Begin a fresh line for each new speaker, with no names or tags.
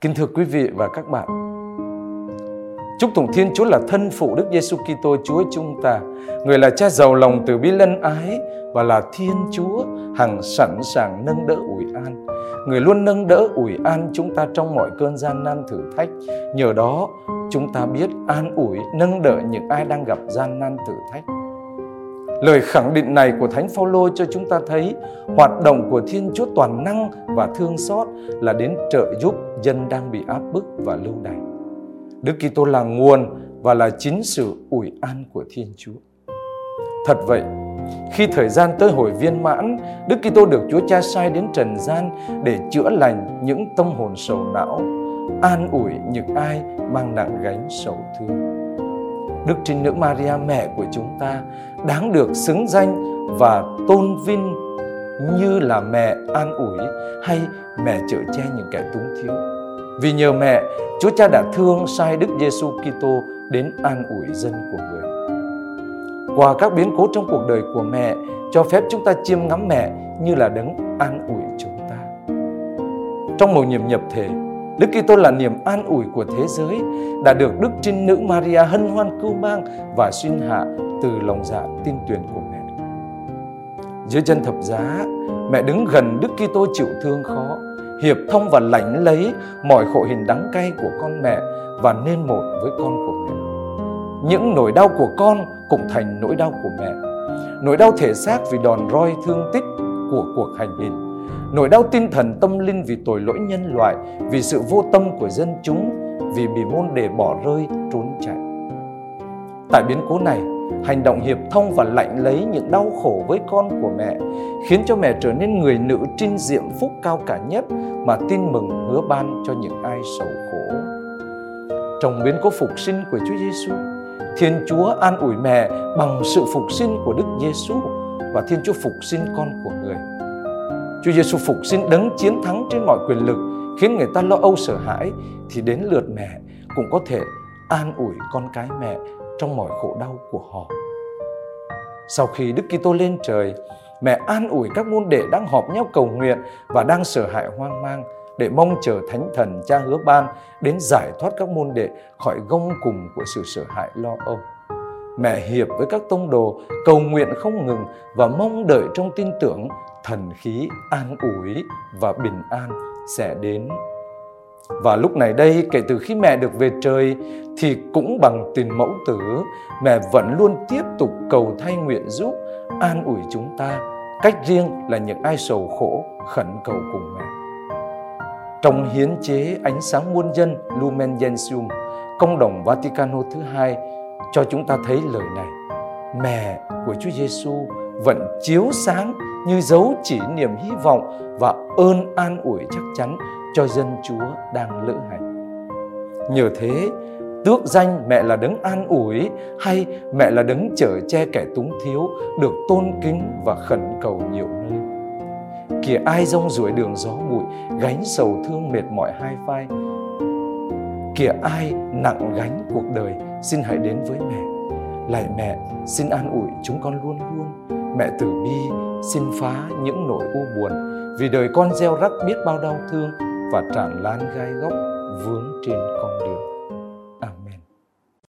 Kính thưa quý vị và các bạn, chúc tụng Thiên Chúa là thân phụ Đức Giêsu Kitô Chúa chúng ta, người là cha giàu lòng từ bi lân ái và là Thiên Chúa hằng sẵn sàng nâng đỡ ủi an. Người luôn nâng đỡ ủi an chúng ta trong mọi cơn gian nan thử thách. Nhờ đó, chúng ta biết an ủi, nâng đỡ những ai đang gặp gian nan thử thách. Lời khẳng định này của Thánh Phaolô cho chúng ta thấy hoạt động của Thiên Chúa toàn năng và thương xót là đến trợ giúp dân đang bị áp bức và lưu đày. Đức Kitô là nguồn và là chính sự ủi an của Thiên Chúa. Thật vậy, khi thời gian tới hồi viên mãn, Đức Kitô được Chúa Cha sai đến trần gian để chữa lành những tâm hồn sầu não, an ủi những ai mang nặng gánh sầu thương. Đức Trinh Nữ Maria mẹ của chúng ta đáng được xứng danh và tôn vinh như là mẹ an ủi hay mẹ chở che những kẻ túng thiếu. Vì nhờ mẹ, Chúa Cha đã thương sai Đức Giêsu Kitô đến an ủi dân của người. Qua các biến cố trong cuộc đời của mẹ, cho phép chúng ta chiêm ngắm mẹ như là đấng an ủi chúng ta. Trong một nhiệm nhập thể, Đức Kitô là niềm an ủi của thế giới đã được Đức Trinh Nữ Maria hân hoan cưu mang và xuyên hạ từ lòng dạ tin tuyển của mẹ. Dưới chân thập giá, mẹ đứng gần Đức Kitô chịu thương khó, hiệp thông và lãnh lấy mọi khổ hình đắng cay của con mẹ và nên một với con của mẹ. Những nỗi đau của con cũng thành nỗi đau của mẹ. Nỗi đau thể xác vì đòn roi thương tích của cuộc hành hình nỗi đau tinh thần tâm linh vì tội lỗi nhân loại, vì sự vô tâm của dân chúng, vì bị môn đề bỏ rơi, trốn chạy. Tại biến cố này, hành động hiệp thông và lạnh lấy những đau khổ với con của mẹ khiến cho mẹ trở nên người nữ trinh diệm phúc cao cả nhất mà tin mừng hứa ban cho những ai sầu khổ. Trong biến cố phục sinh của Chúa Giêsu, Thiên Chúa an ủi mẹ bằng sự phục sinh của Đức Giêsu và Thiên Chúa phục sinh con của người. Chúa Giêsu phục sinh đấng chiến thắng trên mọi quyền lực khiến người ta lo âu sợ hãi thì đến lượt mẹ cũng có thể an ủi con cái mẹ trong mọi khổ đau của họ. Sau khi Đức Kitô lên trời, mẹ an ủi các môn đệ đang họp nhau cầu nguyện và đang sợ hãi hoang mang để mong chờ Thánh Thần Cha hứa ban đến giải thoát các môn đệ khỏi gông cùng của sự sợ hãi lo âu. Mẹ hiệp với các tông đồ cầu nguyện không ngừng và mong đợi trong tin tưởng thần khí an ủi và bình an sẽ đến. Và lúc này đây, kể từ khi mẹ được về trời, thì cũng bằng tình mẫu tử, mẹ vẫn luôn tiếp tục cầu thay nguyện giúp, an ủi chúng ta, cách riêng là những ai sầu khổ, khẩn cầu cùng mẹ. Trong hiến chế ánh sáng muôn dân Lumen Gentium, công đồng Vaticano thứ hai cho chúng ta thấy lời này. Mẹ của Chúa Giêsu vẫn chiếu sáng như dấu chỉ niềm hy vọng và ơn an ủi chắc chắn cho dân Chúa đang lữ hành. Nhờ thế, tước danh mẹ là đấng an ủi hay mẹ là đấng chở che kẻ túng thiếu được tôn kính và khẩn cầu nhiều nơi. Kìa ai rong ruổi đường gió bụi, gánh sầu thương mệt mỏi hai vai. Kìa ai nặng gánh cuộc đời, xin hãy đến với mẹ. Lạy mẹ, xin an ủi chúng con luôn luôn mẹ tử bi xin phá những nỗi u buồn vì đời con gieo rắc biết bao đau thương và tràn lan gai góc vướng trên con đường.